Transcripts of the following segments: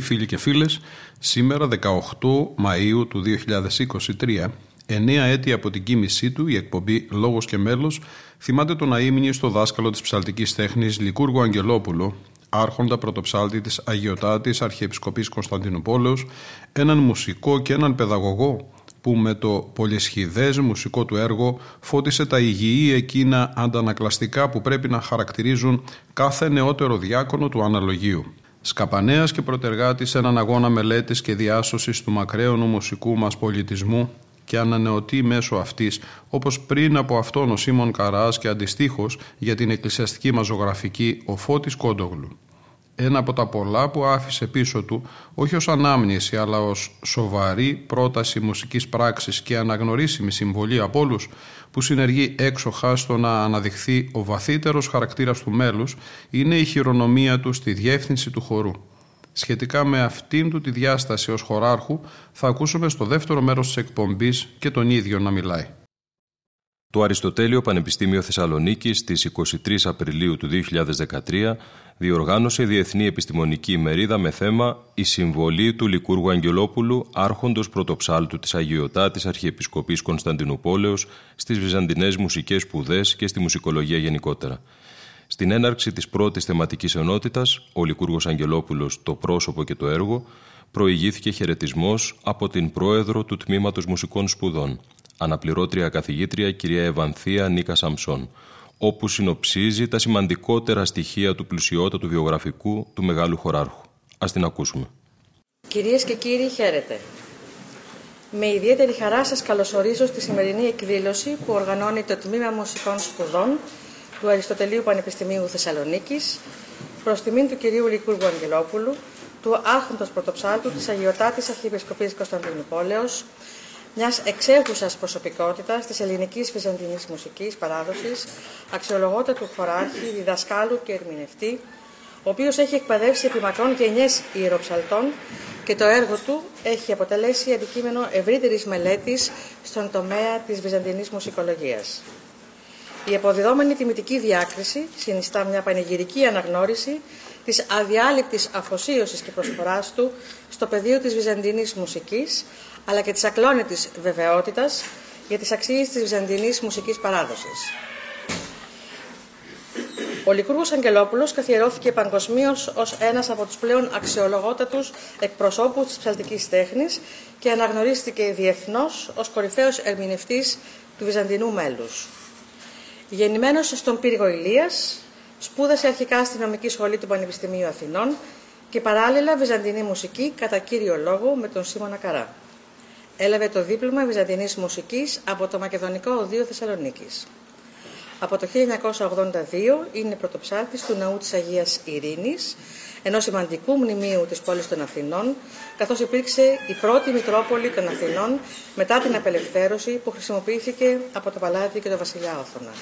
Φίλοι και φίλες, σήμερα 18 Μαΐου του 2023, εννέα έτη από την κίνησή του, η εκπομπή «Λόγος και μέλος» θυμάται τον αείμνη στο δάσκαλο της ψαλτικής τέχνης Λικούργο Αγγελόπουλο, άρχοντα πρωτοψάλτη της Αγιωτάτης Αρχιεπισκοπής Κωνσταντινούπολεως, έναν μουσικό και έναν παιδαγωγό που με το πολυσχηδές μουσικό του έργο φώτισε τα υγιή εκείνα αντανακλαστικά που πρέπει να χαρακτηρίζουν κάθε νεότερο διάκονο του αναλογίου σκαπανέας και προτεργάτης σε έναν αγώνα μελέτης και διάσωσης του μακραίωνου μουσικού μας πολιτισμού και ανανεωτή μέσω αυτής, όπως πριν από αυτόν ο Σίμων Καράς και αντιστοίχως για την εκκλησιαστική μας ζωγραφική ο Φώτης Κόντογλου. Ένα από τα πολλά που άφησε πίσω του όχι ως ανάμνηση αλλά ως σοβαρή πρόταση μουσικής πράξης και αναγνωρίσιμη συμβολή από όλους που συνεργεί έξοχα στο να αναδειχθεί ο βαθύτερος χαρακτήρας του μέλους είναι η χειρονομία του στη διεύθυνση του χορού. Σχετικά με αυτήν του τη διάσταση ως χωράρχου θα ακούσουμε στο δεύτερο μέρος της εκπομπής και τον ίδιο να μιλάει. Το Αριστοτέλειο Πανεπιστήμιο Θεσσαλονίκης στις 23 Απριλίου του 2013 διοργάνωσε Διεθνή Επιστημονική ημερίδα με θέμα «Η συμβολή του Λικούργου Αγγελόπουλου, άρχοντος πρωτοψάλτου της Αγιωτάτης Αρχιεπισκοπής Κωνσταντινούπολεως στις βυζαντινές μουσικές σπουδές και στη μουσικολογία γενικότερα». Στην έναρξη της πρώτης θεματικής ενότητας, ο Λικούργος Αγγελόπουλος «Το πρόσωπο και το έργο» προηγήθηκε χαιρετισμός από την πρόεδρο του Τμήματος Μουσικών Σπουδών, αναπληρώτρια καθηγήτρια κυρία Ευανθία Νίκα Σαμψόν, όπου συνοψίζει τα σημαντικότερα στοιχεία του πλουσιότατου βιογραφικού του μεγάλου χωράρχου. Ας την ακούσουμε. Κυρίες και κύριοι, χαίρετε. Με ιδιαίτερη χαρά σας καλωσορίζω στη σημερινή εκδήλωση που οργανώνει το Τμήμα Μουσικών Σπουδών του Αριστοτελείου Πανεπιστημίου Θεσσαλονίκης προς τιμήν του κυρίου Λικούργου Αγγελόπουλου, του άρχοντος πρωτοψάλτου της Αγιωτάτης Αρχιεπισκοπής Κωνσταντινούπολεως, μιας εξέχουσας προσωπικότητας της ελληνικής βυζαντινής μουσικής παράδοσης, αξιολογότατου χωράρχη, διδασκάλου και ερμηνευτή, ο οποίος έχει εκπαιδεύσει επί μακρόν γενιές ιεροψαλτών και το έργο του έχει αποτελέσει αντικείμενο ευρύτερης μελέτης στον τομέα της βυζαντινής μουσικολογίας. Η αποδιδόμενη τιμητική διάκριση συνιστά μια πανηγυρική αναγνώριση της αδιάλειπτης αφοσίωσης και προσφοράς του στο πεδίο της βυζαντινής μουσικής, αλλά και της ακλόνητης βεβαιότητας για τις αξίες της βυζαντινής μουσικής παράδοσης. Ο Λικούργος Αγγελόπουλος καθιερώθηκε παγκοσμίως ως ένας από τους πλέον αξιολογότατους εκπροσώπους της ψαλτικής τέχνης και αναγνωρίστηκε διεθνώς ως κορυφαίος ερμηνευτής του βυζαντινού μέλους. Γεννημένος στον πύργο Ηλίας, σπούδασε αρχικά στη νομική σχολή του Πανεπιστημίου Αθηνών και παράλληλα βυζαντινή μουσική κατά κύριο λόγο με τον Σίμωνα Καρά. Έλαβε το δίπλωμα Βυζαντινής Μουσικής από το Μακεδονικό Οδείο Θεσσαλονίκης. Από το 1982 είναι πρωτοψάλτης του Ναού της Αγίας Ειρήνης, ενός σημαντικού μνημείου της πόλης των Αθηνών, καθώς υπήρξε η πρώτη Μητρόπολη των Αθηνών μετά την απελευθέρωση που χρησιμοποιήθηκε από το Παλάτι και το Βασιλιά Όθωνα.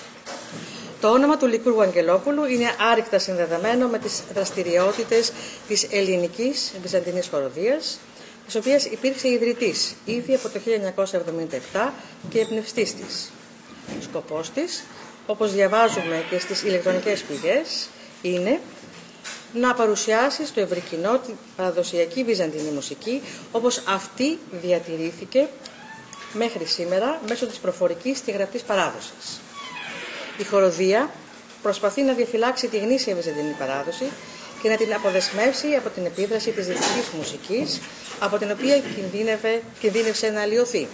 Το όνομα του Λικούργου Αγγελόπουλου είναι άρρηκτα συνδεδεμένο με τις δραστηριότητες της ελληνικής βυζαντινής χοροδίας, της οποίας υπήρξε ιδρυτής ήδη από το 1977 και εμπνευστής της. Σκοπός της, όπως διαβάζουμε και στις ηλεκτρονικές πηγές, είναι να παρουσιάσει στο ευρύ κοινό την παραδοσιακή βυζαντινή μουσική όπως αυτή διατηρήθηκε μέχρι σήμερα μέσω της προφορικής και γραπτής παράδοσης. Η χοροδία προσπαθεί να διαφυλάξει τη γνήσια βυζαντινή παράδοση και να την αποδεσμεύσει από την επίδραση της δυτικής μουσικής, από την οποία κινδύνευσε να αλλοιωθεί.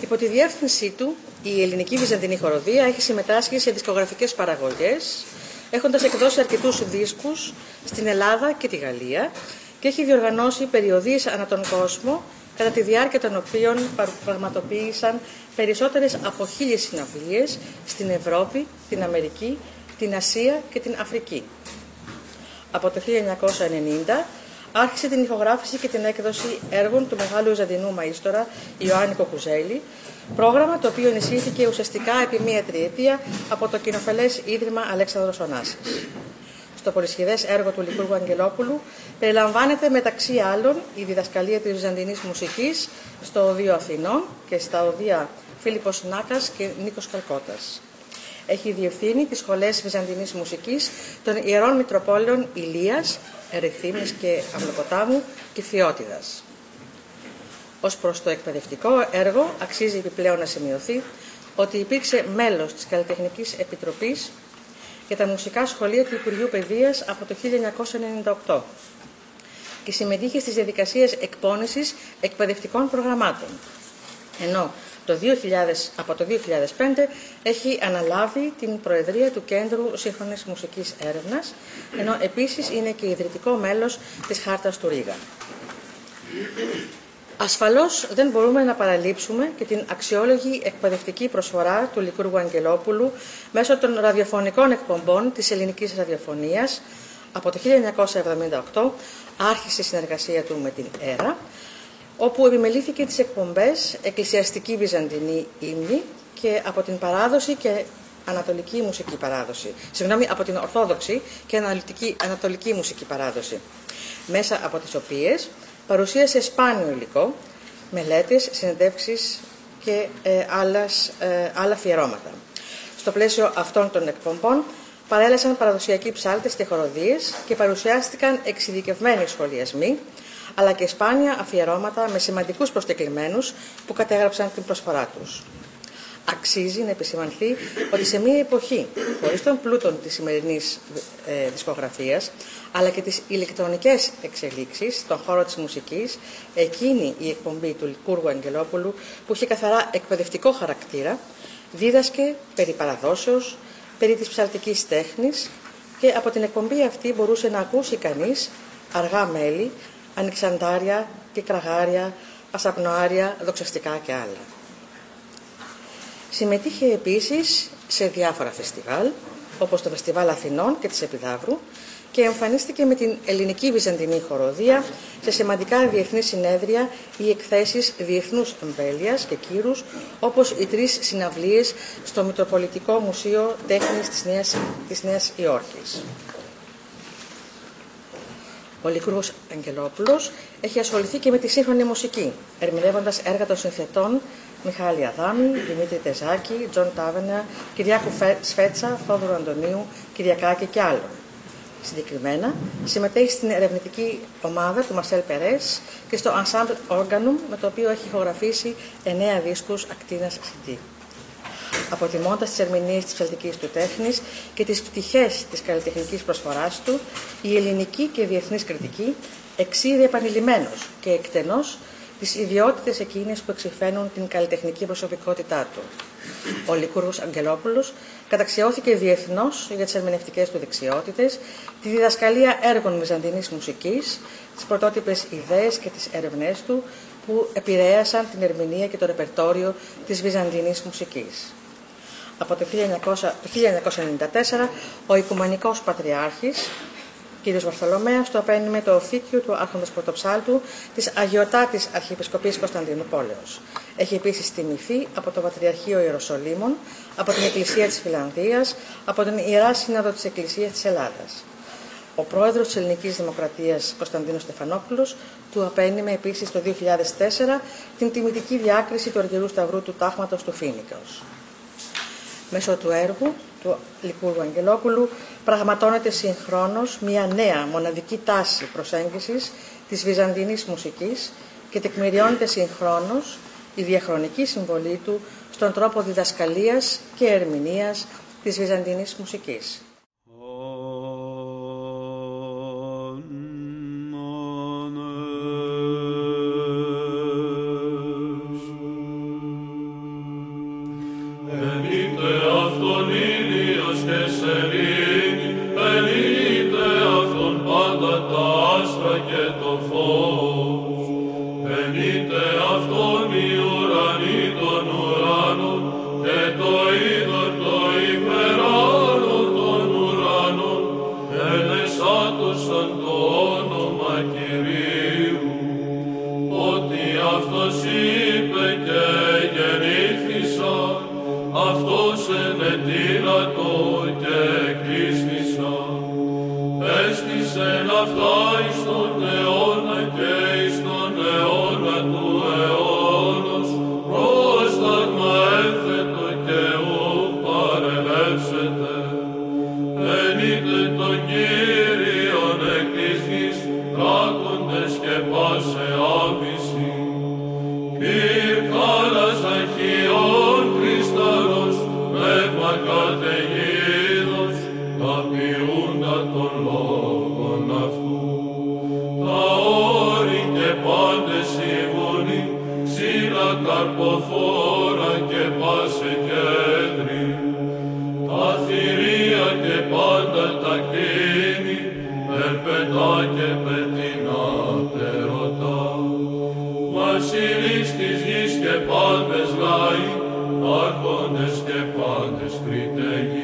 Υπό τη διεύθυνσή του, η ελληνική βυζαντινή χοροδία έχει συμμετάσχει σε δισκογραφικές παραγωγές, έχοντας εκδώσει αρκετούς δίσκους στην Ελλάδα και τη Γαλλία και έχει διοργανώσει περιοδίες ανά τον κόσμο, κατά τη διάρκεια των οποίων πραγματοποίησαν περισσότερες από χίλιες συναυλίες στην Ευρώπη, την Αμερική, την Ασία και την Αφρική. Από το 1990 άρχισε την ηχογράφηση και την έκδοση έργων του μεγάλου Ζαντινού μαΐστορα Ιωάννη Κοκουζέλη, πρόγραμμα το οποίο ενισχύθηκε ουσιαστικά επί μία τριετία από το κοινοφελές Ίδρυμα Αλέξανδρος Ωνάσης. Στο πολυσχεδέ έργο του Λικούργου Αγγελόπουλου περιλαμβάνεται μεταξύ άλλων η διδασκαλία της Βυζαντινής μουσικής στο Οδείο Αθηνών και στα Οδεία Φίλιππος Νάκας και Νίκος Καλκότας. Έχει διευθύνει τις σχολές Βυζαντινής μουσικής των Ιερών Μητροπόλεων Ηλίας, Ερεθύμης και Αμνοποτάμου και Φιώτιδας. Ως προς το εκπαιδευτικό έργο αξίζει επιπλέον να σημειωθεί ότι υπήρξε μέλος της Καλλιτεχνικής Επιτροπής για τα μουσικά σχολεία του Υπουργείου Παιδείας από το 1998 και συμμετείχε στις διαδικασίες εκπόνησης εκπαιδευτικών προγραμμάτων. Ενώ το 2000, από το 2005 έχει αναλάβει την Προεδρία του Κέντρου Σύγχρονης Μουσικής Έρευνας, ενώ επίσης είναι και ιδρυτικό μέλος της Χάρτας του Ρίγα. Ασφαλώς δεν μπορούμε να παραλείψουμε και την αξιόλογη εκπαιδευτική προσφορά του Λικούργου Αγγελόπουλου μέσω των ραδιοφωνικών εκπομπών της ελληνικής ραδιοφωνίας από το 1978 άρχισε η συνεργασία του με την ΕΡΑ όπου επιμελήθηκε τις εκπομπές Εκκλησιαστική Βυζαντινή Ύμνη και από την παράδοση και Ανατολική μουσική παράδοση. Συγγνώμη, από την Ορθόδοξη και Ανατολική, Ανατολική μουσική παράδοση. Μέσα από τις οποίες παρουσίασε σπάνιο υλικό, μελέτες, συνεντεύξεις και ε, άλλας, ε, άλλα αφιερώματα. Στο πλαίσιο αυτών των εκπομπών παρέλασαν παραδοσιακοί ψάλτες και χοροδίες και παρουσιάστηκαν εξειδικευμένοι σχολιασμοί, αλλά και σπάνια αφιερώματα με σημαντικούς προσκεκλημένους που κατέγραψαν την προσφορά τους. Αξίζει να επισημανθεί ότι σε μια εποχή χωρίς τον πλούτον της σημερινής ε, δισκογραφίας αλλά και τις ηλεκτρονικές εξελίξεις στον χώρο της μουσικής εκείνη η εκπομπή του Λικούργου Αγγελόπουλου που είχε καθαρά εκπαιδευτικό χαρακτήρα δίδασκε περί παραδόσεως, περί της ψαλτικής τέχνης και από την εκπομπή αυτή μπορούσε να ακούσει κανείς αργά μέλη, ανοιξαντάρια και κραγάρια, ασαπνοάρια, δοξαστικά και άλλα. Συμμετείχε επίσης σε διάφορα φεστιβάλ, όπως το Φεστιβάλ Αθηνών και της Επιδαύρου και εμφανίστηκε με την ελληνική βυζαντινή χοροδία σε σημαντικά διεθνή συνέδρια ή εκθέσεις διεθνούς εμβέλειας και κύρους, όπως οι τρεις συναυλίες στο Μητροπολιτικό Μουσείο Τέχνης της Νέας, της Νέας Υόρκης. Ο Λυκούργος Αγγελόπουλος έχει ασχοληθεί και με τη σύγχρονη μουσική, ερμηνεύοντας έργα των συνθετών Μιχάλη Αδάμη, Δημήτρη Τερζάκη, Τζον Τάβενερ, Κυριάκου Σφέτσα, Θόδωρο Αντωνίου, Κυριακάκη και άλλων. Συγκεκριμένα, συμμετέχει στην ερευνητική ομάδα του Μαρσέλ Περές και στο Ensemble Organum, με το οποίο έχει ηχογραφήσει 9 δίσκους ακτίνας CD. Αποτιμώντας τις ερμηνείες της φελτική του τέχνης και τις πτυχές της καλλιτεχνικής προσφοράς του, η ελληνική και διεθνής κριτική εξήρε επανειλημμένω και εκτενώς τις ιδιότητες εκείνες που εξηφαίνουν την καλλιτεχνική προσωπικότητά του. Ο Λικούργος Αγγελόπουλος καταξιώθηκε διεθνώς για τις ερμηνευτικές του δεξιότητες, τη διδασκαλία έργων βυζαντινής μουσικής, τις πρωτότυπες ιδέες και τις έρευνές του που επηρέασαν την ερμηνεία και το ρεπερτόριο της βυζαντινής μουσικής. Από το 1994 ο Οικουμενικός Πατριάρχης κ. Βαρθολομέας το απένιμε το οθήκιο του Άρχοντος Πρωτοψάλτου της Αγιωτάτης Αρχιεπισκοπής Κωνσταντινούπολεως. Έχει επίσης τιμηθεί από το Πατριαρχείο Ιεροσολύμων, από την Εκκλησία της Φιλανδίας, από την Ιερά Σύνοδο της Εκκλησίας της Ελλάδας. Ο πρόεδρος της Ελληνικής Δημοκρατίας Κωνσταντίνος Στεφανόπουλος του απένιμε επίσης το 2004 την τιμητική διάκριση του Αργυρού Σταυρού του Τάγματος του Φίνικος. Μέσω του έργου του Λικούργου Αγγελόπουλου πραγματώνεται συγχρόνως μια νέα μοναδική τάση προσέγγισης της βυζαντινής μουσικής και τεκμηριώνεται συγχρόνως η διαχρονική συμβολή του στον τρόπο διδασκαλίας και ερμηνείας της βυζαντινής μουσικής. Господь,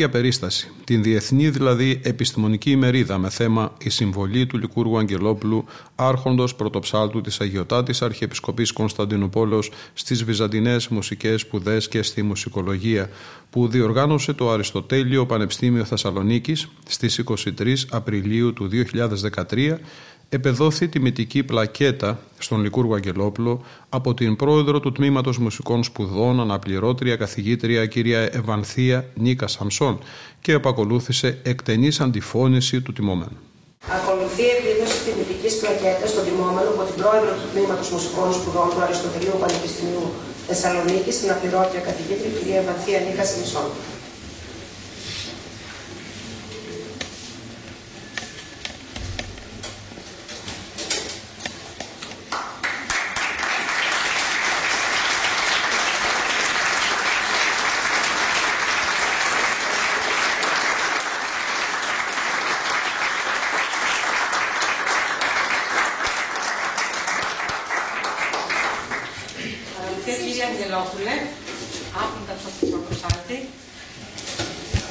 ίδια περίσταση, την Διεθνή δηλαδή Επιστημονική ημερίδα με θέμα «Η συμβολή του Λικούργου Αγγελόπουλου, άρχοντος πρωτοψάλτου της Αγιωτάτης Αρχιεπισκοπής Κωνσταντινούπολος στις Βυζαντινές Μουσικές Σπουδές και στη Μουσικολογία» που διοργάνωσε το Αριστοτέλειο Πανεπιστήμιο Θεσσαλονίκης στις 23 Απριλίου του 2013 επεδόθη τιμητική πλακέτα στον Λικούργο Αγγελόπουλο από την πρόεδρο του Τμήματος Μουσικών Σπουδών αναπληρώτρια καθηγήτρια κυρία Ευανθία Νίκα Σαμσόν και επακολούθησε εκτενής αντιφώνηση του τιμόμενου. Ακολουθεί η εκδήλωση τιμητική πλακέτας στον τιμόμενο από την πρόεδρο του Τμήματος Μουσικών Σπουδών του Αριστοτελείου Πανεπιστημίου Θεσσαλονίκης, την αναπληρώτρια καθηγήτρια κυρία Ευανθία Νίκα Σαμσόν.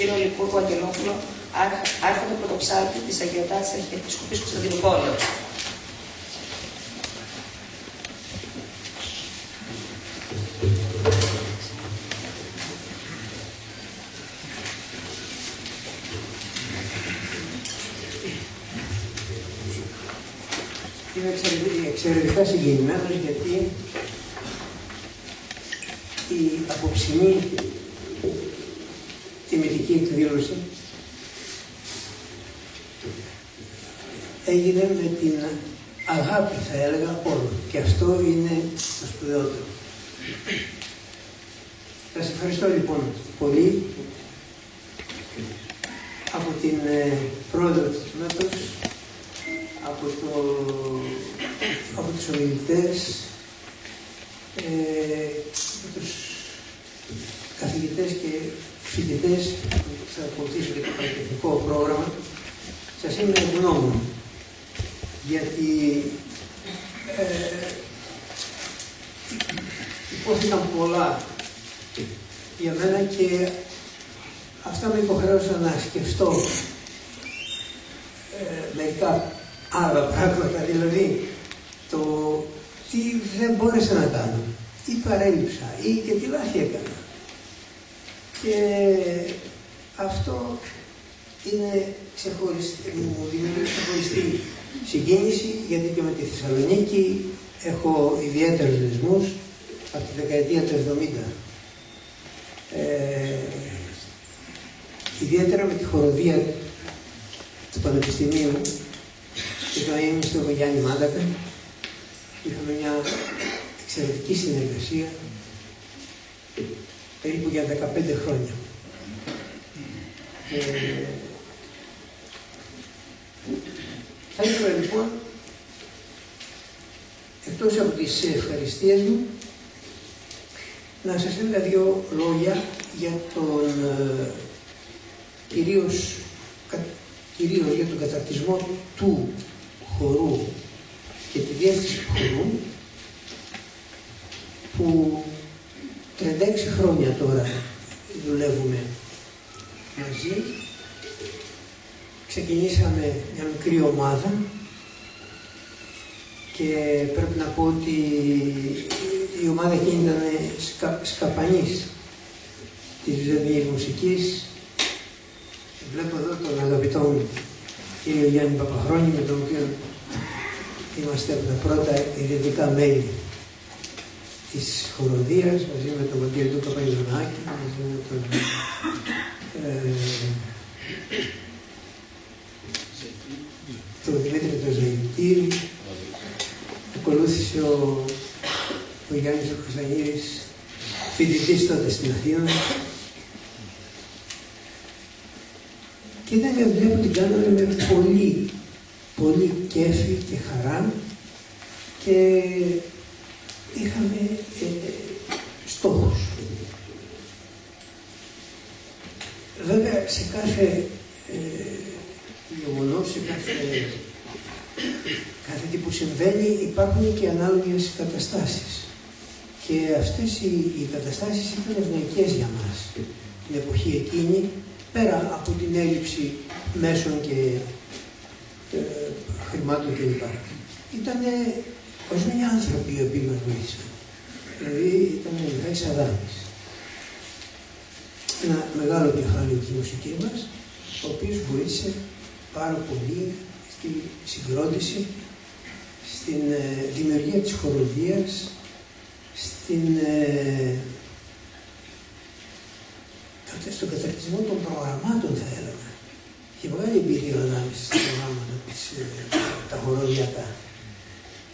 κύριο Λικούργο Αγγελόπουλο, άρχοντα πρωτοψάλτη της Αγιοτά τη Αρχιεπισκοπής Κωνσταντινούπολεω. Είμαι εξαιρετικά συγκινημένος γιατί θα έλεγα όλων και αυτό είναι το σπουδαιότερο. Σας ευχαριστώ λοιπόν πολύ από την ε, πρόεδρο της Τμήματος, από, το, από τους ομιλητές, ε, από τους καθηγητές και φοιτητές που θα ακολουθήσουν και το πανεπιστημιακό πρόγραμμα. Σας είμαι ευγνώμων γιατί ε, υπόθηκαν πολλά. Για μένα και αυτά με υποχρέωσαν να σκεφτώ ε, μερικά άλλα πράγματα, δηλαδή το τι δεν μπόρεσα να κάνω, τι παρέλειψα ή και τι λάθη έκανα. Και αυτό είναι ξεχωριστή, μου δημιουργεί ξεχωριστή συγκίνηση γιατί και με τη Θεσσαλονίκη έχω ιδιαίτερους δεσμούς από τη δεκαετία του 70. Ε, ιδιαίτερα με τη χοροδία του Πανεπιστημίου και το ήμουν στο Γιάννη Μάντακα. Είχαμε μια εξαιρετική συνεργασία περίπου για 15 χρόνια. Ε, θα ήθελα λοιπόν, εκτός από τις ευχαριστίες μου, να σας έλεγα δύο λόγια για τον ε, κυρίως, κυρίως για τον καταρτισμό του χορού και τη διεύθυνση του χορού που 36 χρόνια τώρα δουλεύουμε μαζί. Ξεκινήσαμε μια μικρή ομάδα και πρέπει να πω ότι η ομάδα εκείνη ήταν σκα, σκαπανής της ζωής μουσικής. Βλέπω εδώ τον αγαπητό μου κύριο Γιάννη Παπαχρόνη με τον οποίο είμαστε από τα πρώτα ιδρυτικά μέλη της χοροδίας μαζί με τον κύριο του Παπαϊζωνάκη, μαζί με τον ε, τον Δημήτρη τον Ζαϊτήρη, ακολούθησε ο ο Γιάννης ο Χρυστανίδης, φοιτητής τότε στην Αθήνα. Και ήταν μια δουλειά που την κάναμε με πολύ, πολύ κέφι και χαρά και είχαμε ε, στόχους. Βέβαια σε κάθε ε, γεγονός, σε κάθε, κάθε τι που συμβαίνει υπάρχουν και ανάλογες καταστάσεις. Και αυτές οι, οι καταστάσεις ήταν ευνοϊκές για μας την εποχή εκείνη, πέρα από την έλλειψη μέσων και ε, χρημάτων κλπ. Ήταν ορισμένοι άνθρωποι οι οποίοι μας βοήθησαν. Δηλαδή ήταν ο Μιχάλης Αδάμης. Ένα μεγάλο κεφάλαιο της μουσικής μας, ο οποίος βοήθησε πάρα πολύ στη συγκρότηση, στην ε, δημιουργία της χοροδίας, στην, ε, στον καταρτισμό των προγραμμάτων θα έλεγα. Και μεγάλη εμπειρία ανάμεσα στα προγράμματα της, ε, τα χοροδιακά.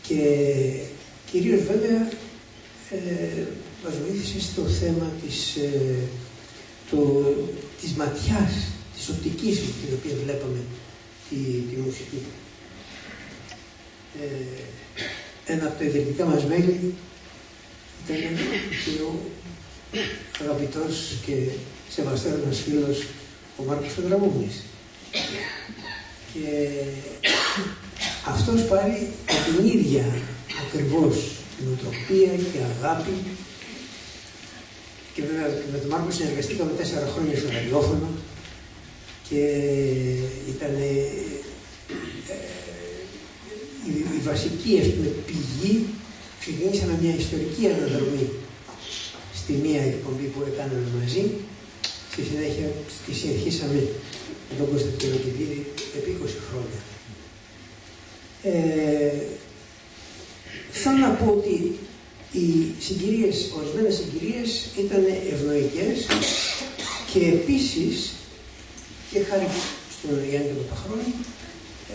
Και κυρίως βέβαια ε, μας βοήθησε στο θέμα της, ε, το, της ματιάς, της οπτικής με την οποία βλέπαμε τη, τη μουσική. Ε, ένα από τα ιδρυτικά μας μέλη ήταν και ο αγαπητός και σεβαστός μας φίλος ο Μάρκος Πετραμούμης. Και αυτός πάρει από την ίδια ακριβώς νοοτροπία και αγάπη και βέβαια με τον Μάρκο συνεργαστήκαμε τέσσερα χρόνια στο ραδιόφωνο και ήταν ε, ε, η, η βασική ας πούμε, πηγή ξεκινήσαμε μια ιστορική αναδρομή στη μία εκπομπή που έκαναμε μαζί. Στη συνέχεια τη συνεχίσαμε με τον Κωνσταντίνο Κιβίδη επί 20 χρόνια. Ε, θέλω να πω ότι οι συγκυρίες, ορισμένες συγκυρίες ήταν ευνοϊκές και επίσης και χάρη στον Γιάννη Παπαχρόνη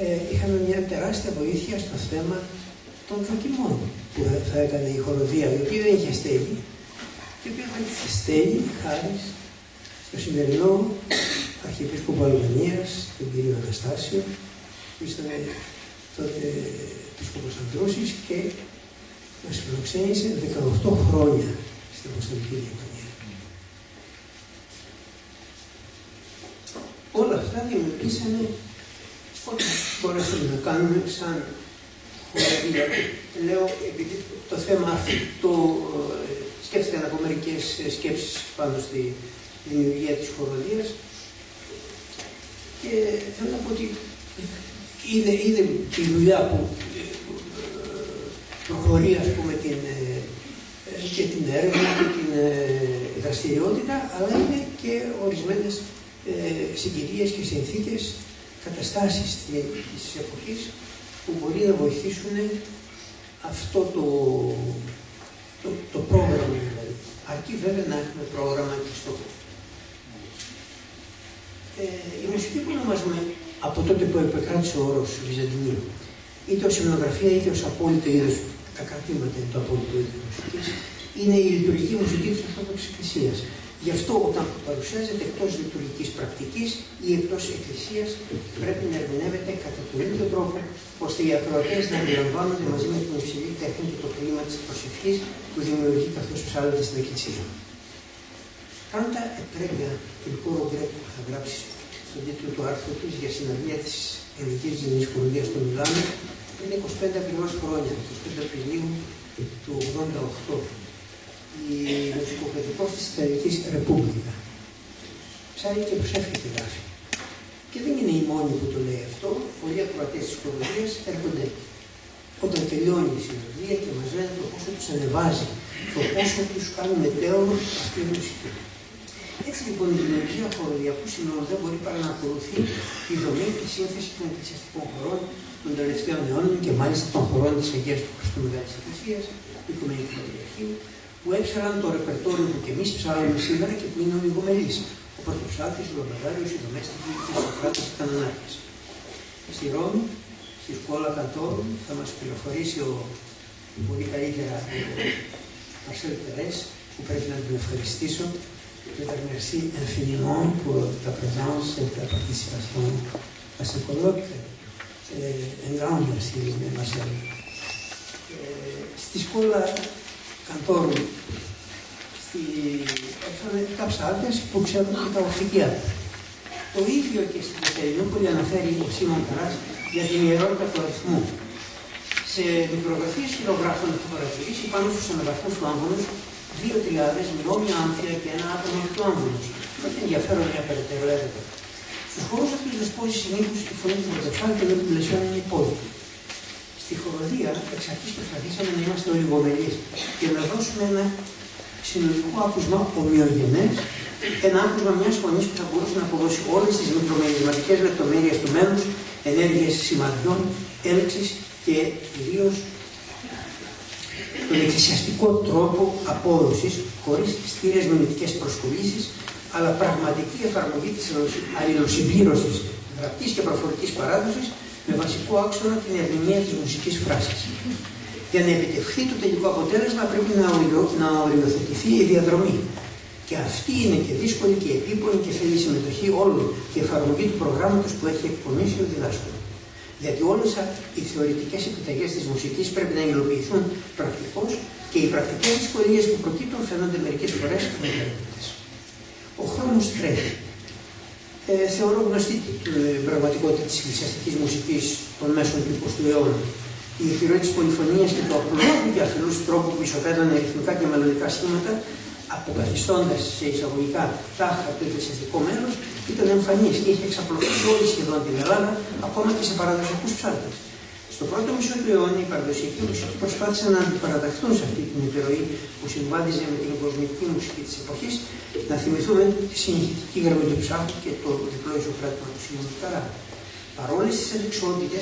ε, είχαμε μια τεράστια βοήθεια στο θέμα των δοκιμών που θα έκανε η χοροδία, η οποία δεν είχε στέλνει και η οποία θα στέλνει χάρη στο σημερινό Αρχιεπίσκοπο Αλβανίας, τον κύριο Αναστάσιο, που ήταν τότε επίσκοπος Αντρούσης και μας φιλοξένησε 18 χρόνια στην Αποστολική Γερμανία. Όλα αυτά δημιουργήσανε ό,τι μπορέσαμε να κάνουμε σαν χώρα. Λέω, επειδή το θέμα αυτό ε, σκέφτηκαν από μερικές σκέψεις πάνω στη δημιουργία της χοροδίας και θέλω να πω ότι είδε, είδε τη δουλειά που ε, προχωρεί ας πούμε την, ε, και την έρευνα και την δραστηριότητα αλλά είναι και ορισμένες ε, συγκυρίες και συνθήκες καταστάσεις της εποχής που μπορεί να βοηθήσουν αυτό το, το, το πρόγραμμα δηλαδή. Αρκεί βέβαια να έχουμε πρόγραμμα και στόχο. Ε, η μουσική που ονομάζουμε από τότε που επεκράτησε ο όρος Βυζαντινίου, είτε ως σημειογραφία είτε ως απόλυτο είδος, τα κρατήματα είναι το απόλυτο είδος μουσικής, είναι η λειτουργική μουσική της Ορθόδοξης Εκκλησίας. Γι' αυτό όταν παρουσιάζεται εκτός λειτουργικής πρακτικής ή εκτός εκκλησίας, πρέπει να ερμηνεύεται κατά τον ίδιο τρόπο, ώστε οι ακροατές να αντιλαμβάνονται μαζί με την υψηλή τέχνη και το κλίμα της προσευχής που δημιουργεί καθώς ψάλλεται στην εκκλησία. Κάντα επρέγγια του χώρο Γκρέκου που θα γράψει στον τίτλο του άρθρου της για συναυλία της Ελληνικής Γενικής Κολονία στο Μιλάνο πριν 25 ακριβώς χρόνια, 25 Απριλίου του 1988 η μουσικοπαιδικό της Ιταλική Ρεπούμπλικα. Ψάρει και προσεύχεται γράφει. Και δεν είναι η μόνη που το λέει αυτό. Πολλοί ακροατές της Κολομβία έρχονται όταν τελειώνει η συνοδεία και μας λένε το πόσο τους ανεβάζει, το πόσο τους κάνουν μετέωρο αυτή η μουσική. Έτσι λοιπόν η δημιουργία χοροδιακού συνόλου δεν μπορεί παρά να ακολουθεί τη δομή και σύνθεση των εκκλησιαστικών χωρών των τελευταίων αιώνων και μάλιστα των χωρών της Αγίας του Χριστού Μεγάλης Εκκλησίας, του Οικουμενικού Πατριαρχείου, που έψαλαν το ρεπερτόριο που και εμείς ψάλαμε σήμερα και που είναι ο Λιγομελή. Ο Πρωτοψάλτη, ο Λαμπαδάριο, οι Δομέστικοι, ο Σοκράτης, οι Κανονάρχε. Στη Ρώμη, στη Σκόλα Καντόρου, θα μας πληροφορήσει ο πολύ καλύτερα ο Μαρσέλ Τερέ, που πρέπει να τον ευχαριστήσω Je te remercie infiniment pour ta présence et ta participation à ce colloque. Un grand merci, Marcel. Στη σκόλα καντόρου στη, τα ψάλτες που ξέρουν τα οφθικιά. Το ίδιο και στην Ελληνόπολη αναφέρει ο Σίμων Καράς για την ιερότητα του αριθμού. Σε μικρογραφίε χειρογράφων που παρατηρήσει πάνω στους αναβαθμού του άμβονου δύο τριάδες, μειόμια άμφια και ένα άτομο του άμβονου. Έχει ενδιαφέρον μια περαιτέρω έρευνα. Στους χώρους αυτούς δεσπόζει συνήθως η φωνή του Πρωτοψάλτη και του πλαισιών είναι υπόλοιπη στη χοροδία εξ αρχής προσπαθήσαμε να είμαστε ολιγομελεί και να δώσουμε ένα συνολικό άκουσμα ομοιογενές, ένα άκουσμα μιας φωνής που θα μπορούσε να αποδώσει όλες τις μικρομελισματικέ λεπτομέρειες του μέλου, ενέργειες σημαντικών, έλξης και κυρίω τον εκκλησιαστικό τρόπο απόδοσης χωρίς στήρες νομιτικέ προσκολήσεις, αλλά πραγματική εφαρμογή της αλληλοσυμπλήρωσης γραπτής και προφορικής παράδοσης με βασικό άξονα την ερμηνεία της μουσικής φράσης. Για να επιτευχθεί το τελικό αποτέλεσμα πρέπει να, οριο, να οριοθετηθεί η διαδρομή. Και αυτή είναι και δύσκολη και επίπονη και θέλει συμμετοχή όλων και εφαρμογή του προγράμματος που έχει εκπονήσει ο διδάσκαλο. Γιατί όλες οι θεωρητικές επιταγές της μουσικής πρέπει να υλοποιηθούν πρακτικώς και οι πρακτικές δυσκολίες που προκύπτουν φαίνονται μερικές φορές ανεπαρκετέ. Ο χρόνος τρέχει ε, θεωρώ γνωστή την πραγματικότητα της εκκλησιαστικής μουσικής των μέσων του 20ου αιώνα. Η επιρροή της πολυφωνίας και του απλού και αφιλού τρόπου που ισοπαίδωνε ρυθμικά και μελλοντικά σχήματα, αποκαθιστώντας σε εισαγωγικά τάχα το εκκλησιαστικό μέρος, ήταν εμφανής και είχε εξαπλωθεί όλη σχεδόν την Ελλάδα, ακόμα και σε παραδοσιακούς ψάλτε. Στο πρώτο μισό του αιώνα οι παραδοσιακοί μουσικοί προσπάθησαν να αντιπαραταχθούν σε αυτή την επιρροή που συμβάδιζε με την κοσμική μουσική της εποχής, να θυμηθούμε τη συνεχιστική γραμμή του ψάχου και το διπλό ισοκράτημα του Σιμών Καρά. Παρόλες τις αδεξιότητε,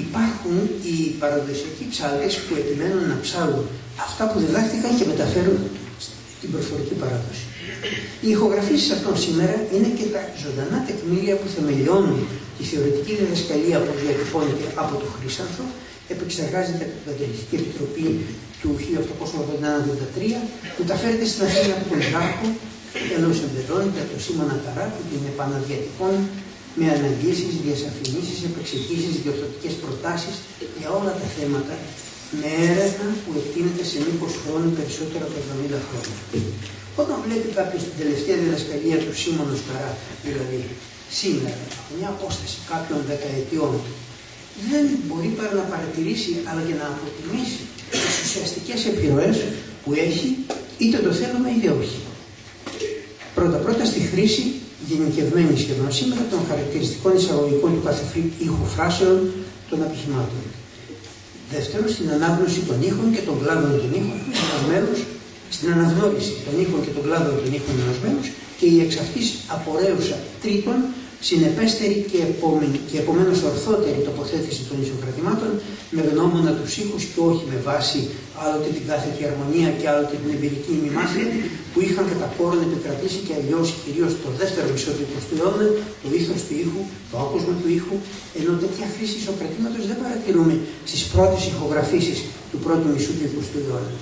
η υπάρχουν οι παραδοσιακοί ψάλτες που επιμένουν να ψάλουν αυτά που διδάχτηκαν και μεταφέρουν στην προφορική παράδοση. Οι ηχογραφήσεις αυτών σήμερα είναι και τα ζωντανά τεκμήρια που θεμελιώνουν τη θεωρητική διδασκαλία που διατυπώνεται από τον Χρήσανθο, επεξεργάζεται από την Πατριωτική Επιτροπή του 1883, που τα φέρεται στην Αθήνα από τον Ζάκο, ενώ συμπληρώνεται από τον Σίμωνα Ταράκου, την επαναδιατυπών με αναγγίσεις, διασαφηνίσεις, επεξηγήσεις, διορθωτικές προτάσεις για όλα τα θέματα με έρευνα που εκτείνεται σε μήκο χρόνου περισσότερο από 70 χρόνια. Όταν βλέπει κάποιος την τελευταία διδασκαλία του Σίμωνος Καρά, δηλαδή σήμερα, από μια απόσταση κάποιων δεκαετιών, δεν μπορεί παρά να παρατηρήσει αλλά και να αποτιμήσει τις ουσιαστικές επιρροές που έχει, είτε το θέλουμε είτε όχι. Πρώτα-πρώτα στη χρήση γενικευμένης σχεδόν σήμερα των χαρακτηριστικών εισαγωγικών του κάθε ήχου φράσεων των επιχειρημάτων. Δεύτερον, στην ανάγνωση των ήχων και των κλάδων των ήχων ενός στην αναγνώριση των ήχων και των κλάδων των ήχων ενός και η εξ αυτής απορρέουσα τρίτον, συνεπέστερη και, επόμενη, και επομένως ορθότερη τοποθέτηση των ισοκρατημάτων με γνώμονα τους ήχους και όχι με βάση άλλοτε την κάθετη αρμονία και άλλοτε την εμπειρική μνημάθεια που είχαν κατά κόρον επικρατήσει και αλλιώσει κυρίως το δεύτερο μισό του 20ου αιώνα, το ήθος του ήχου, το άκουσμα του ήχου, ενώ τέτοια χρήση ισοκρατήματος δεν παρατηρούμε στις πρώτες ηχογραφήσεις του πρώτου μισού του 20ου αιώνα.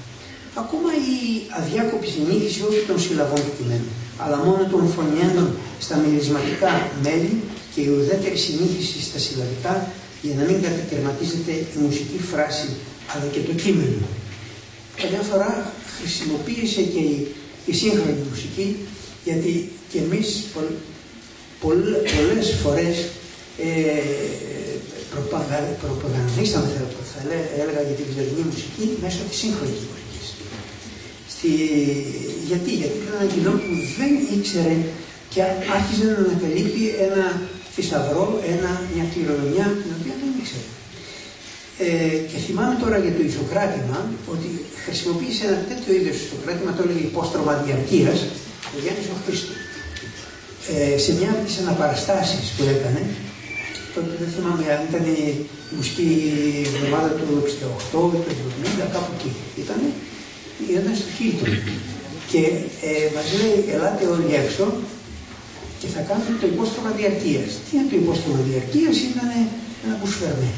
Ακόμα η αδιάκοπη συνήθιση όχι των συλλαβών του κειμένου, αλλά μόνο των φωνιέντων στα μιλισματικά μέλη και η ουδέτερη συνήθιση στα συλλαβικά για να μην κατακαιρματίζεται η μουσική φράση αλλά και το κείμενο. Καμιά φορά χρησιμοποίησε και η, η σύγχρονη μουσική γιατί και εμείς πο, πολλές φορές ε, προπαγανδίσαμε θα, θα έλεγα για την ψευδή μουσική μέσω της σύγχρονης μουσικής. Στη, γιατί, γιατί ήταν ένα κοινό που δεν ήξερε και άρχιζε να ανακαλύπτει ένα θησαυρό, ένα, μια κληρονομιά την οποία δεν ήξερε. Ε, και θυμάμαι τώρα για το ισοκράτημα ότι χρησιμοποίησε ένα τέτοιο είδος ισοκράτημα, το έλεγε υπόστρωμα διαρκεία, ο Γιάννης ο Χρήστο. Ε, σε μια από τις αναπαραστάσεις που έκανε, τότε δεν θυμάμαι αν ήταν η μουσική εβδομάδα του 68, του 70, κάπου εκεί ήταν, ήταν στο Χίλτον. Και ε, μας λέει, ελάτε όλοι έξω και θα κάνουμε το υπόστρωμα διαρκείας. Τι είναι το υπόστρωμα διαρκείας, ήταν ένα μπουσφερνέ.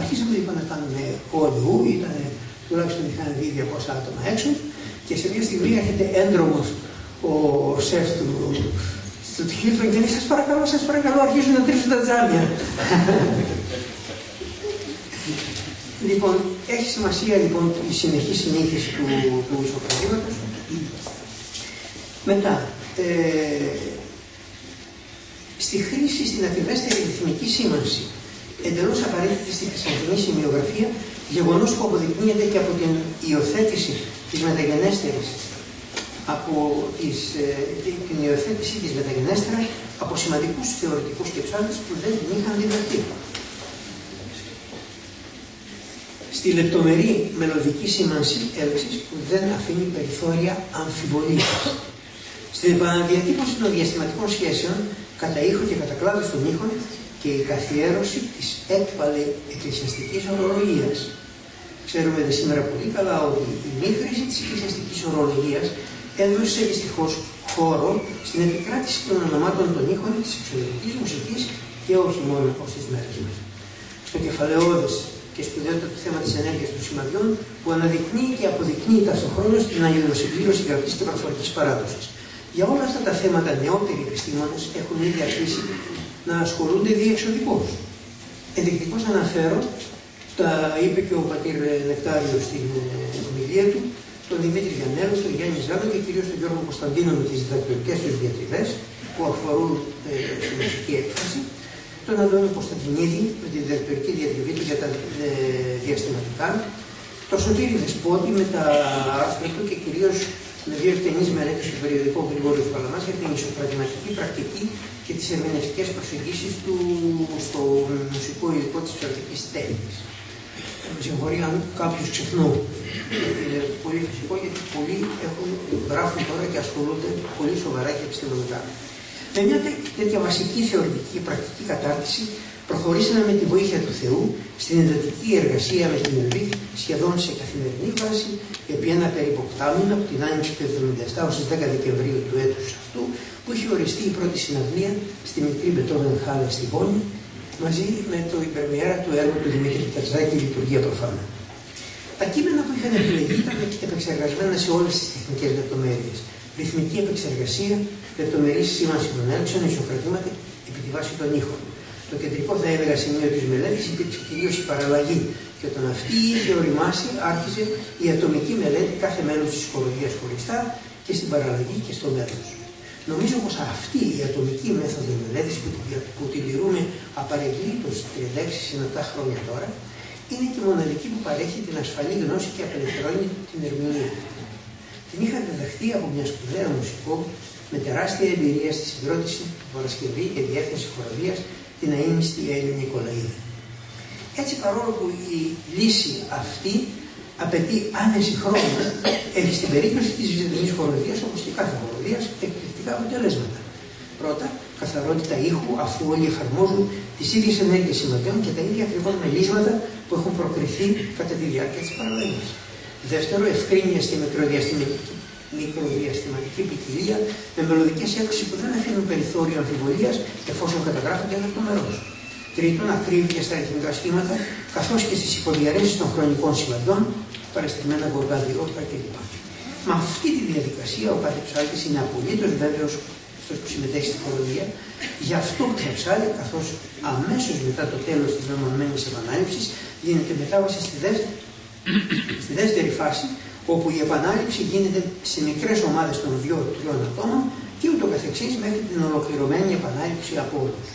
Αρχίσαμε λοιπόν να κάνουμε όλου, ήταν τουλάχιστον είχαν δει 200 άτομα έξω και σε μια στιγμή έρχεται έντρομος ο σεφ του, του Χίλτον και λέει σας παρακαλώ, σας παρακαλώ αρχίζουν να τρίσουν τα τζάμια. Λοιπόν, έχει σημασία λοιπόν η συνεχή συνήθιση του, του ισοκρατήματος. Μετά, ε, στη χρήση στην ακριβέστερη ρυθμική σήμανση, εντελώς απαραίτητη στη χθεσινή σημειογραφία, γεγονός που αποδεικνύεται και από την υιοθέτηση της μεταγενέστερης από τις, ε, την υιοθέτηση της μεταγενέστερας από σημαντικούς θεωρητικούς και ψάλτες που δεν την είχαν διδαχθεί. Στη λεπτομερή μελωδική σήμανση έλεξης που δεν αφήνει περιθώρια αμφιβολίας. Στην επαναδιατύπωση των διαστηματικών σχέσεων κατά ήχο και κατά κλάδο των ήχων και η καθιέρωση της έκπαλη εκκλησιαστικής ορολογίας. Ξέρουμε δε σήμερα πολύ καλά ότι η μη χρήση της εκκλησιαστικής ορολογίας έδωσε δυστυχώς χώρο στην επικράτηση των ονομάτων των ήχων της εξωτερικής μουσικής και όχι μόνο ως τις μέρες μας. Στο κεφαλαιόδες και σπουδαιότητα του θέμα της ενέργειας των σημαδιών που αναδεικνύει και αποδεικνύει ταυτοχρόνως την αλληλοσυμπλήρωση γραφής και προφορικής παράδοσης. Για όλα αυτά τα θέματα νεότεροι επιστήμονες έχουν ήδη αρχίσει να ασχολούνται διεξοδικώς. Ενδεικτικώς αναφέρω, τα είπε και ο πατήρ Νεκτάριος στην ε, ομιλία του, τον Δημήτρη Γιαννέλο, τον Γιάννη Ζάλο και κυρίως τον Γιώργο Κωνσταντίνο με τις διδακτορικές τους διατριβές που αφορούν ε, στη μουσική έκφραση, τον Αντώνιο Κωνσταντινίδη με τη διδακτορική διατριβή του για τα ε, διαστηματικά, τον Σωτήρη Δεσπότη με τα άρθρα του και κυρίως με δύο εκτενείς μελέτες του περιοδικού Γρηγόριου Παλαμάς για την ισοπραγματική πρακτική και τις ερμηνευτικές προσεγγίσεις του στο μουσικό υλικό της ψηφιακή τέχνης. Με συγχωρεί αν κάποιου ξεχνώ. Είναι πολύ φυσικό γιατί πολλοί έχουν, γράφουν τώρα και ασχολούνται πολύ σοβαρά και επιστημονικά. Με μια τέτοια βασική θεωρητική και πρακτική κατάρτιση προχωρήσαμε με τη βοήθεια του Θεού στην εντατική εργασία με την Ελβή σχεδόν σε καθημερινή βάση επί ένα περίπου οκτάμινο από την άνοιξη του 1977 ως τις 10 Δεκεμβρίου του έτους αυτού που είχε οριστεί η πρώτη συναυλία στη μικρή Μπετόβεν Χάλα στην πόλη μαζί με το υπερμιέρα του έργου του Δημήτρη Τερζάκη η λειτουργία προφάνα. Τα κείμενα που είχαν επιλεγεί ήταν επεξεργασμένα σε όλες τις τεχνικές λεπτομέρειες. Ρυθμική επεξεργασία, λεπτομερή σήμανση των έλξεων, ισοκρατήματα επί τη βάση των ήχων. Το κεντρικό, θα έλεγα, σημείο της μελέτης υπήρξε κυρίως η παραλλαγή. Και όταν αυτή είχε οριμάσει, άρχισε η ατομική μελέτη κάθε μέλο της χοροδία χωριστά και στην παραλλαγή και στο μέλο. Νομίζω πως αυτή η ατομική μέθοδο μελέτης που, που τη ληρούμε απαραίτητο 36 συνατά χρόνια τώρα, είναι και μοναδική που παρέχει την ασφαλή γνώση και απελευθερώνει την ερμηνεία. Την είχα διδαχθεί από μια σπουδαία μουσικό με τεράστια εμπειρία στη συγκρότηση, Παρασκευή και διεύθυνση χοροδία την αείμνηστη Έλληνη Νικολαίδη. Έτσι παρόλο που η λύση αυτή απαιτεί άνεση χρόνου, έχει στην περίπτωση της βυζαντινή χοροδία, όπως και κάθε χοροδία, εκπληκτικά αποτελέσματα. Πρώτα, καθαρότητα ήχου, αφού όλοι εφαρμόζουν τις ίδιες ενέργειες σημαντών και τα ίδια ακριβώς μελίσματα που έχουν προκριθεί κατά τη διάρκεια της παραλλαγή. Δεύτερο, ευκρίνεια στη μικροδιαστημική μικροδιαστηματική ποικιλία με μελλοντικές έξι που δεν αφήνουν περιθώριο αμφιβολίας εφόσον καταγράφονται λεπτομερώς. Τρίτον, ακρίβεια στα αριθμητικά σχήματα καθώς και στις υποδιαρέσει των χρονικών σημαντών, παρεστημένα γοργαδιότητα κλπ. Με αυτή τη διαδικασία ο κάθε ψάλτης είναι απολύτως βέβαιος αυτός που συμμετέχει στην χοροδία, γι' αυτό που θα ψάλει, καθώς αμέσως μετά το τέλος της μεμονωμένης επανάληψης γίνεται μετάβαση στη δεύτερη, στη δεύτερη φάση όπου η επανάληψη γίνεται σε μικρές ομάδες των 2-3 ατόμων και ούτω καθεξής μέχρι την ολοκληρωμένη επανάληψη από όλους.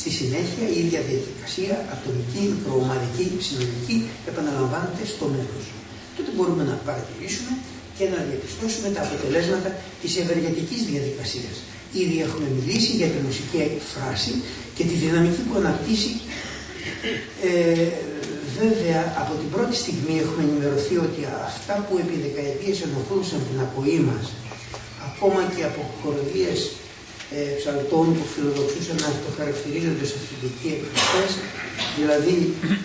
Στη συνέχεια η ίδια διαδικασία, ατομική, μικροομαδική, συνολική, επαναλαμβάνεται στο μέλο. Τότε μπορούμε να παρατηρήσουμε και να διαπιστώσουμε τα αποτελέσματα της ευεργετικής διαδικασίας. Ήδη έχουμε μιλήσει για τη μουσική φράση και τη δυναμική που αναπτύσσει ε, Βέβαια, από την πρώτη στιγμή έχουμε ενημερωθεί ότι αυτά που επί δεκαετίες ενοχλούσαν την ακοή μας, ακόμα και από χοροδίες ε, ψαλτών που φιλοδοξούσαν να αυτοχαρακτηρίζονται σε αυθεντικοί εκφραστές, δηλαδή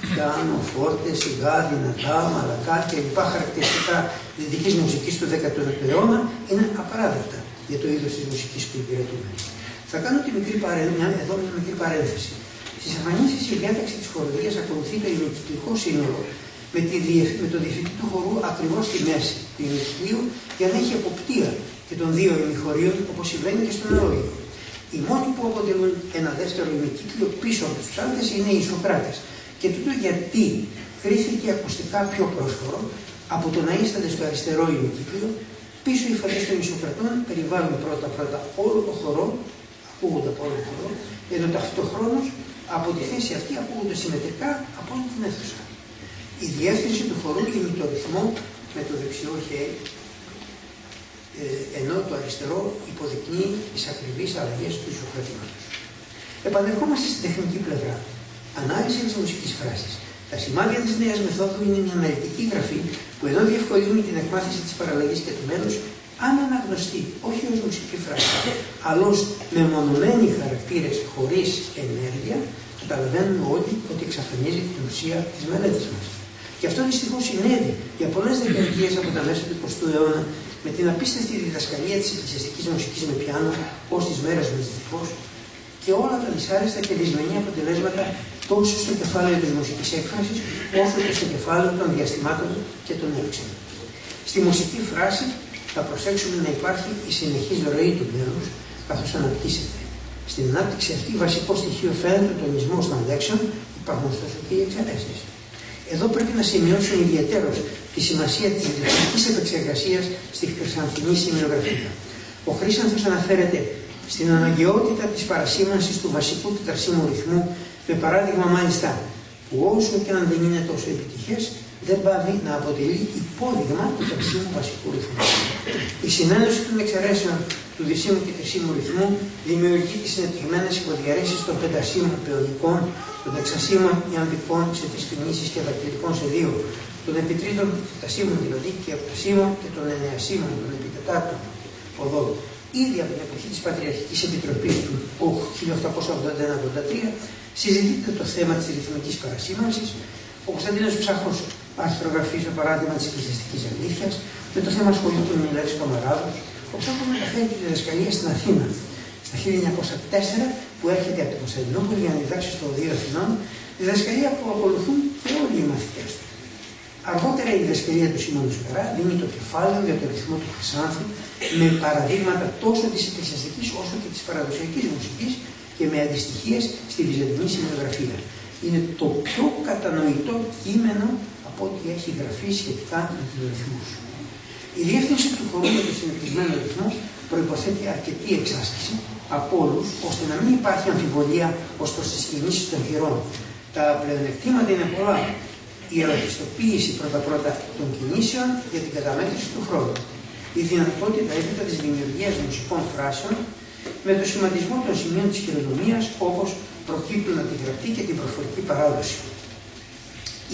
πιάνο, φόρτες, σιγά, δυνατά, μαλακά και λοιπά χαρακτηριστικά δυτικής μουσικής του 19ου αιώνα, είναι απαράδεκτα για το είδος της μουσικής που υπηρετούμε. Θα κάνω τη μικρή εδώ μια μικρή παρένθεση. Στι εμφανίσεις η διάταξη της χοροδία ακολουθεί το ημικυκλικό σύνολο με, τη, με το διευθυντή του χορού ακριβώς στη μέση του ημικυκλίου για να έχει εποπτεία και των δύο ημιχωρίων όπως συμβαίνει και στον αλόγιο. Οι μόνοι που αποτελούν ένα δεύτερο ημικύκλιο πίσω από τους ψάλτες είναι οι Ισοκράτες. Και τούτο γιατί κρίθηκε ακουστικά πιο πρόσφορο από το να είστε στο αριστερό ημικύκλιο, πίσω οι φωνέ των Ισοκρατών περιβάλλουν πρώτα-πρώτα όλο το χορό, ακούγονται από όλο το χορό, ενώ ταυτόχρονα από τη θέση αυτή ακούγονται συμμετρικά από όλη την αίθουσα. Η διεύθυνση του χορού είναι το ρυθμό με το δεξιό χέρι, ε, ενώ το αριστερό υποδεικνύει τις ακριβείς αλλαγές του ισοκρατήματος. Επανερχόμαστε στην τεχνική πλευρά. Ανάλυση της μουσικής φράσης. Τα σημάδια της νέας μεθόδου είναι μια αναλυτική γραφή που ενώ διευκολύνει την εκμάθηση της παραλλαγής και του μέλου, αν αναγνωστεί όχι ως μουσική φράση, αλλά ως μεμονωμένοι χαρακτήρες χωρίς ενέργεια, καταλαβαίνουμε όλοι ότι εξαφανίζει την ουσία της μελέτης μας. Και αυτό δυστυχώς συνέβη για πολλές δεκαετίες από τα μέσα του 20ου αιώνα με την απίστευτη διδασκαλία της εκκλησιαστικής μουσικής με πιάνο ως τις μέρες μας δυστυχώς και όλα τα δυσάρεστα και δυσμενή αποτελέσματα τόσο στο κεφάλαιο της μουσικής έκφρασης όσο και στο κεφάλαιο των διαστημάτων και των έξεων. Στη μουσική φράση θα προσέξουμε να υπάρχει η συνεχής ροή του μέλου καθώς αναπτύσσεται. Στην ανάπτυξη αυτή βασικό στοιχείο φαίνεται ο τονισμό των λέξεων, υπάρχουν ωστόσο και οι εξαιρέσει. Εδώ πρέπει να σημειώσουμε ιδιαίτερως τη σημασία της ρυθμική επεξεργασίας στη χρυσανθινή σημειογραφία. Ο Χρήσανθο αναφέρεται στην αναγκαιότητα της παρασύμανση του βασικού τετρασίμου ρυθμού, με παράδειγμα μάλιστα που όσο και αν δεν είναι τόσο επιτυχές, δεν πάβει να αποτελεί υπόδειγμα του ταξίμου βασικού ρυθμού. Η συνένωση των εξαιρέσεων του δυσίμου και τρισίμου ρυθμού δημιουργεί τις συνεπτυγμένε υποδιαρέσει των πεντασίμων παιονικών, των εξασίμων ιαμπικών σε τρει κινήσει και δακτυλικών σε δύο, των επιτρίτων τετασίμων δηλαδή και επτασίμων και των εννεασίμων των επιτετάρτων οδών. ήδη από την εποχή της Πατριαρχικής Επιτροπής του 1881-83 συζητείται το θέμα της ρυθμικής παρασύμανσης. Ο Κωνσταντίνος Ψάχος αρθρογραφεί στο παράδειγμα της εκκλησιαστικής αλήθειας. Με το θέμα ασχολείται με Μιλέτης Κομαράδος. Ο Ψάχος μεταφέρει τη διδασκαλία στην Αθήνα στα 1904 που έρχεται από την Κωνσταντινούπολη για να διδάξει στο Οδείο Αθηνών, διδασκαλία που ακολουθούν και όλοι οι μαθητές του. Αργότερα η διδασκαλία του Σιμώνου Σκαρά δίνει το κεφάλαιο για το ρυθμό του Χρυσάνθου με παραδείγματα τόσο της εκκλησιαστικής όσο και της παραδοσιακής μουσικής και με αντιστοιχίες στη βυζαντινή σημειογραφία. Είναι το πιο κατανοητό κείμενο από ό,τι έχει γραφεί σχετικά με τους ρυθμούς. Η διεύθυνση του χωρού με το συνηθισμένο ρυθμό προποθέτει αρκετή εξάσκηση από όλους, ώστε να μην υπάρχει αμφιβολία ως προς τις κινήσεις των χειρών. Τα πλεονεκτήματα είναι πολλά η ελαχιστοποίηση πρώτα-πρώτα των κινήσεων για την καταμέτρηση του χρόνου. Η δυνατότητα έπειτα τη δημιουργίας μουσικών φράσεων με το σχηματισμό των σημείων της χειρονομίας όπως προκύπτουν από τη γραπτή και την προφορική παράδοση.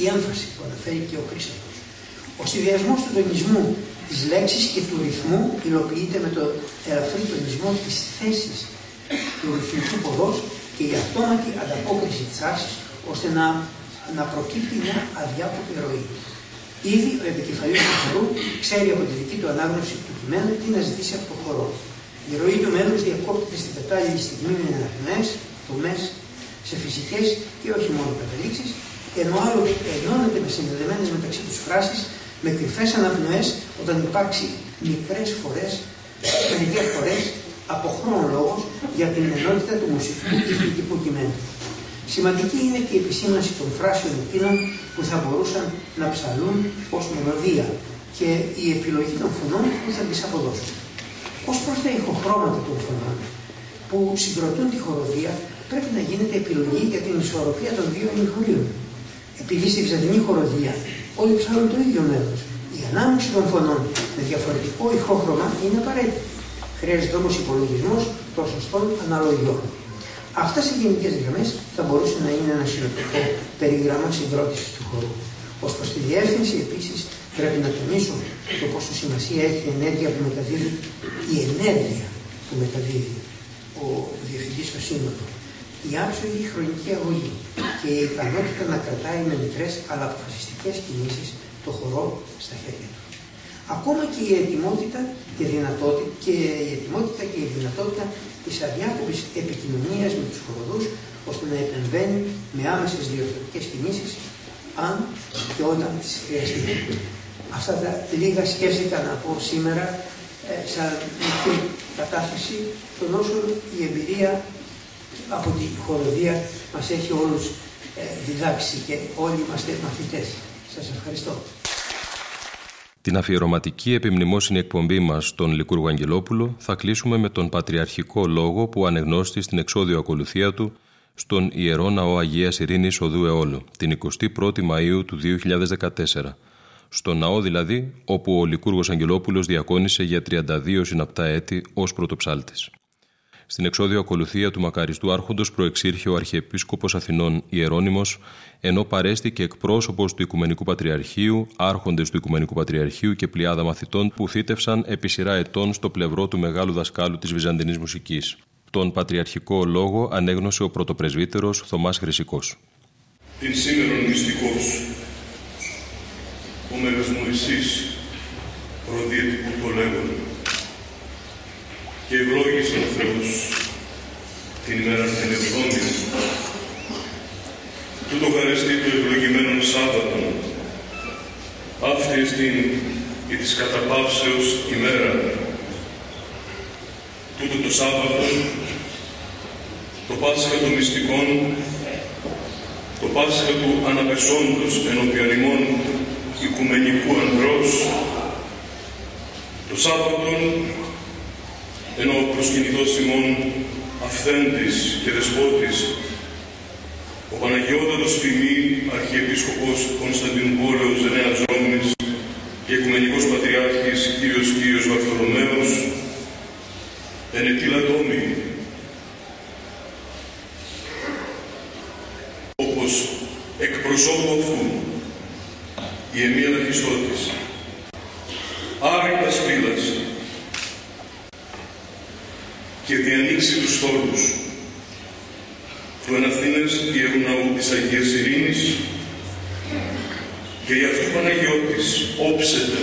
Η έμφαση που αναφέρει και ο Χρήστος. Ο συνδυασμός του τονισμού της λέξης και του ρυθμού υλοποιείται με το ελαφρύ τονισμό της θέσης του ρυθμικού ποδός και η αυτόματη ανταπόκριση της άρσης ώστε να να προκύπτει μια αδιάποτη ροή. Ήδη ο επικεφαλής του χορού ξέρει από τη δική του ανάγνωση του κειμένου τι να ζητήσει από το χορό. Η ροή του μέλους διακόπτεται στην κατάλληλη στιγμή με αναπνοές, τομές, σε φυσικές και όχι μόνο καταλήξεις, ενώ άλλο ενώνεται με συνδεδεμένες μεταξύ τους φράσεις με κρυφές αναπνοές όταν υπάρξει μικρές φορές, μερικές φορές από χρόνο λόγος για την ενότητα του μουσικού και του κειμένου. Σημαντική είναι και η επισήμανση των φράσεων εκείνων που θα μπορούσαν να ψαλούν ως μελωδία και η επιλογή των φωνών που θα τις αποδώσουν. Ω προς τα ηχοχρώματα των φωνών που συγκροτούν τη χοροδία, πρέπει να γίνεται επιλογή για την ισορροπία των δύο ηχορίων. Επειδή στη Βυζαντινή χοροδία όλοι ψάλουν το ίδιο μέρος. Η ανάμειξη των φωνών με διαφορετικό ηχόχρωμα είναι απαραίτητη. Χρειάζεται όμως υπολογισμός των σωστών αναλογιών. Αυτές οι γενικές γραμμές θα μπορούσε να είναι ένα συνοπτικό περίγραμμα συγκρότησης του χώρου. Ω προς τη διεύθυνση, επίσης, πρέπει να τονίσω το πόσο σημασία έχει η ενέργεια που μεταδίδει, η ενέργεια που μεταδίδει ο διευθυντής στο σύνολο. Η άψογη χρονική αγωγή και η ικανότητα να κρατάει με μικρές αλλά αποφασιστικές κινήσεις το χορό στα χέρια του. Ακόμα και η ετοιμότητα και, δυνατότητα, και η ετοιμότητα και η δυνατότητα της αδιάκοπη επικοινωνίας με τους χοροδούς, ώστε να επεμβαίνει με άμεσες διορθωτικές κινήσεις, αν και όταν τις χρειαστεί. Αυτά τα λίγα σκέφτηκα να πω σήμερα ε, σαν μικρή κατάθεση των όσων η εμπειρία από τη χοροδία μας έχει όλους ε, διδάξει και όλοι είμαστε μαθητές. Σας ευχαριστώ. Την αφιερωματική επιμνημόσυνη εκπομπή μας στον Λικούργο Αγγελόπουλο θα κλείσουμε με τον πατριαρχικό λόγο που ανεγνώστη στην εξόδιο ακολουθία του στον Ιερό Ναό Αγίας Ειρήνης Οδού Εόλου, την 21η Μαου του 2014. Στο ναό δηλαδή, όπου ο Λικούργος Αγγελόπουλος διακόνησε για 32 συναπτά έτη ως πρωτοψάλτης. Στην εξόδιο ακολουθία του μακαριστού Άρχοντος προεξήρχε ο Αρχιεπίσκοπος Αθηνών Ιερώνυμος, ενώ παρέστηκε εκπρόσωπος του Οικουμενικού Πατριαρχείου, άρχοντες του Οικουμενικού Πατριαρχείου και πλειάδα μαθητών που θύτευσαν επί σειρά ετών στο πλευρό του μεγάλου δασκάλου της Βυζαντινής Μουσικής. Τον πατριαρχικό λόγο ανέγνωσε ο πρωτοπρεσβύτερος Θωμάς Χρυσικός. Την σήμερον μυστικός, ο Μεγασμορισής προδιετικού το λέγον, και ευλόγησε ο Θεός την ημέρα την εβδόμη τούτο χαρεστή του ευλογημένων Σάββατων αυτή εστίν η της καταπαύσεως ημέρα τούτο το Σάββατο το Πάσχα των μυστικών το Πάσχα του αναπεσόντος ενώπιον ημών οικουμενικού ανδρός το Σάββατο ενώ ο προσκυνητός ημών αυθέντης και δεσπότης, ο Παναγιώτατος Φημή, Αρχιεπίσκοπος Κωνσταντινούπολεως Νέας Ζώνης και Οικουμενικός Πατριάρχης Κύριος Ιερού Ναού της Αγίας Ειρήνης και η αυτού Παναγιώτης όψεται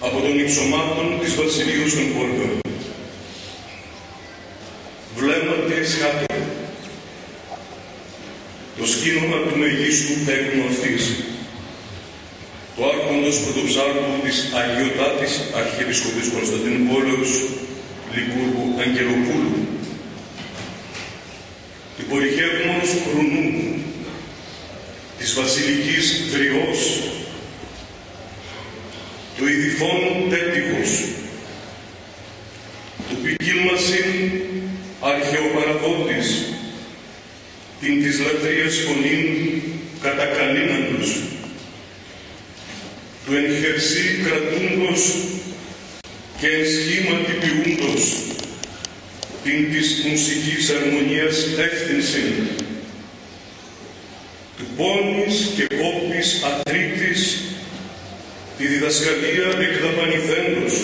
από τον υψωμάτων της Βασιλείου των Πόλεων. Βλέμματι εσχάτω το σκήνομα του μεγίστου τέκνου αυτής, το άρχοντος πρωτοψάρτου της Αγιωτάτης Αρχιεπισκοπής Κωνσταντίνου Πόλεως, Λικούργου Αγγελοπούλου, του πολυχεύμονος Κρουνού, της Βασιλικής Δριός, του Ιδιφώνου Τέτυχος, του ποικίλμασιν αρχαιοπαραδότης, την της λατρείας φωνήν κατά τους, του εν χερσί κρατούντος και εν σχήματι ποιούντος, την της μουσικής αρμονίας εύθυνσιν, του πόνης και κόπης ατρίτης τη διδασκαλία εκδαπανηθέντος,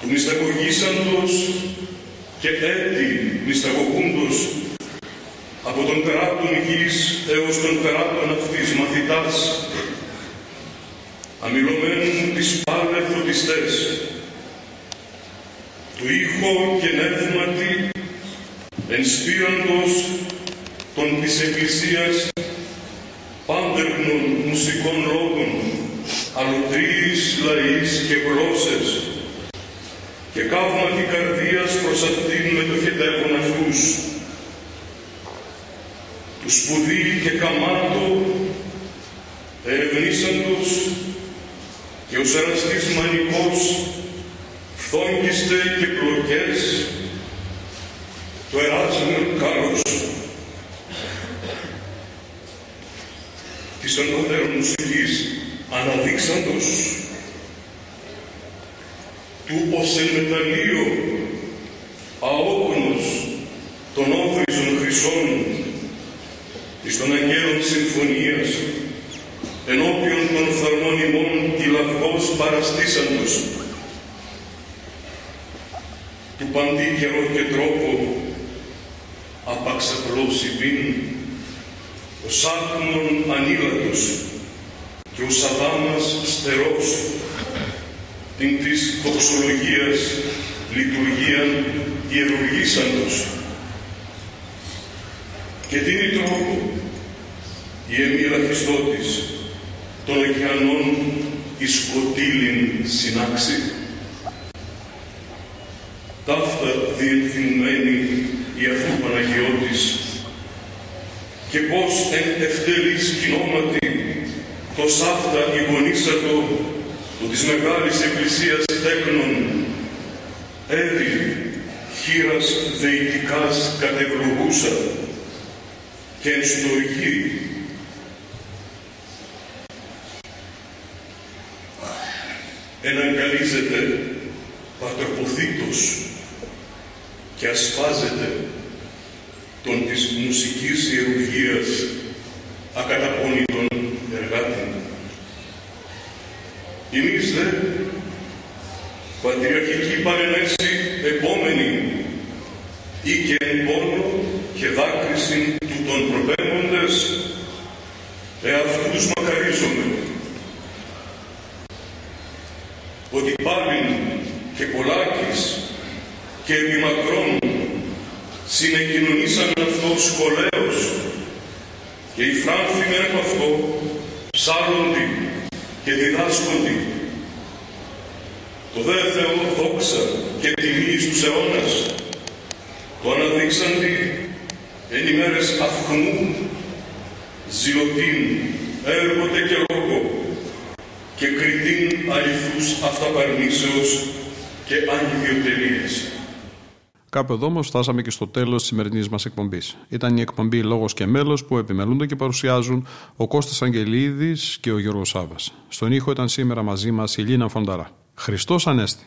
του μυσταγωγήσαντος και έτη μυσταγωγούντος από τον περάτων γης έως τον περάτων αυτής μαθητάς, αμιλωμένου τις πάλε φωτιστές, του ήχο και νεύματι ενспήραντος των της Εκκλησίας πάντερνων μουσικών λόγων, αλλοτρίης λαής και γλώσσες και καύματι καρδίας προς αυτήν με το χετεύον αυτούς. Του σπουδή και καμάτο ερευνήσαντος και ο σαραστής μανικός φθόγγιστε και πλοκές το εράσμον καλός. της ενώτερων μουσικής αναδείξαντος του ως εν μεταλλείο αόκνος των όφριζων χρυσών εις των αγγέλων συμφωνίας ενώπιον των φθαρμών ημών λαυγός παραστήσαντος του παντή καιρό και τρόπο απαξαπλώσει ο Σάκμον ανήλατος και ο Σαδάμας στερός, την της δοξολογίας λειτουργίαν ιερουργήσαντος. Και την τρόπο η εμμύρα Χριστότης των ωκεανών η σκοτήλην συνάξει. Ταύτα διευθυνμένη η αφού Παναγιώτης και πως εν ευτελής κοινόματι το σάφτα γονίσατο του της Μεγάλης Εκκλησίας τέκνων έρη χείρας δεητικάς κατευλογούσα και εν στοργή εναγκαλίζεται πατροποθήτως και ασπάζεται των της μουσικής ιερουργίας ακαταπώνητων εργάτων. Εμείς δε, πατριαρχική παρενέση επόμενη ή και εν πόνο και δάκρυση του των προπέμποντες, εαυτούς μακαρίζομαι, ότι πάλι και πολλάκις και επιμακρών συνεκοινωνήσαν αυτό σχολέως και οι φράνθοι από αυτό ψάλλονται και διδάσκονται. Το δε Θεό δόξα και τιμή στους αιώνας το αναδείξαντι εν ημέρες αυχμού ζηλωτήν έργοτε και λόγο και κριτήν αληθούς αυταπαρνήσεως και ανιδιοτελείες. Κάπου εδώ όμως φτάσαμε και στο τέλος της σημερινής μας εκπομπής. Ήταν η εκπομπή Λόγος και Μέλος που επιμελούνται και παρουσιάζουν ο Κώστας Αγγελίδης και ο Γιώργος Σάβας. Στον ήχο ήταν σήμερα μαζί μας η Λίνα Φονταρά. Χριστός Ανέστη.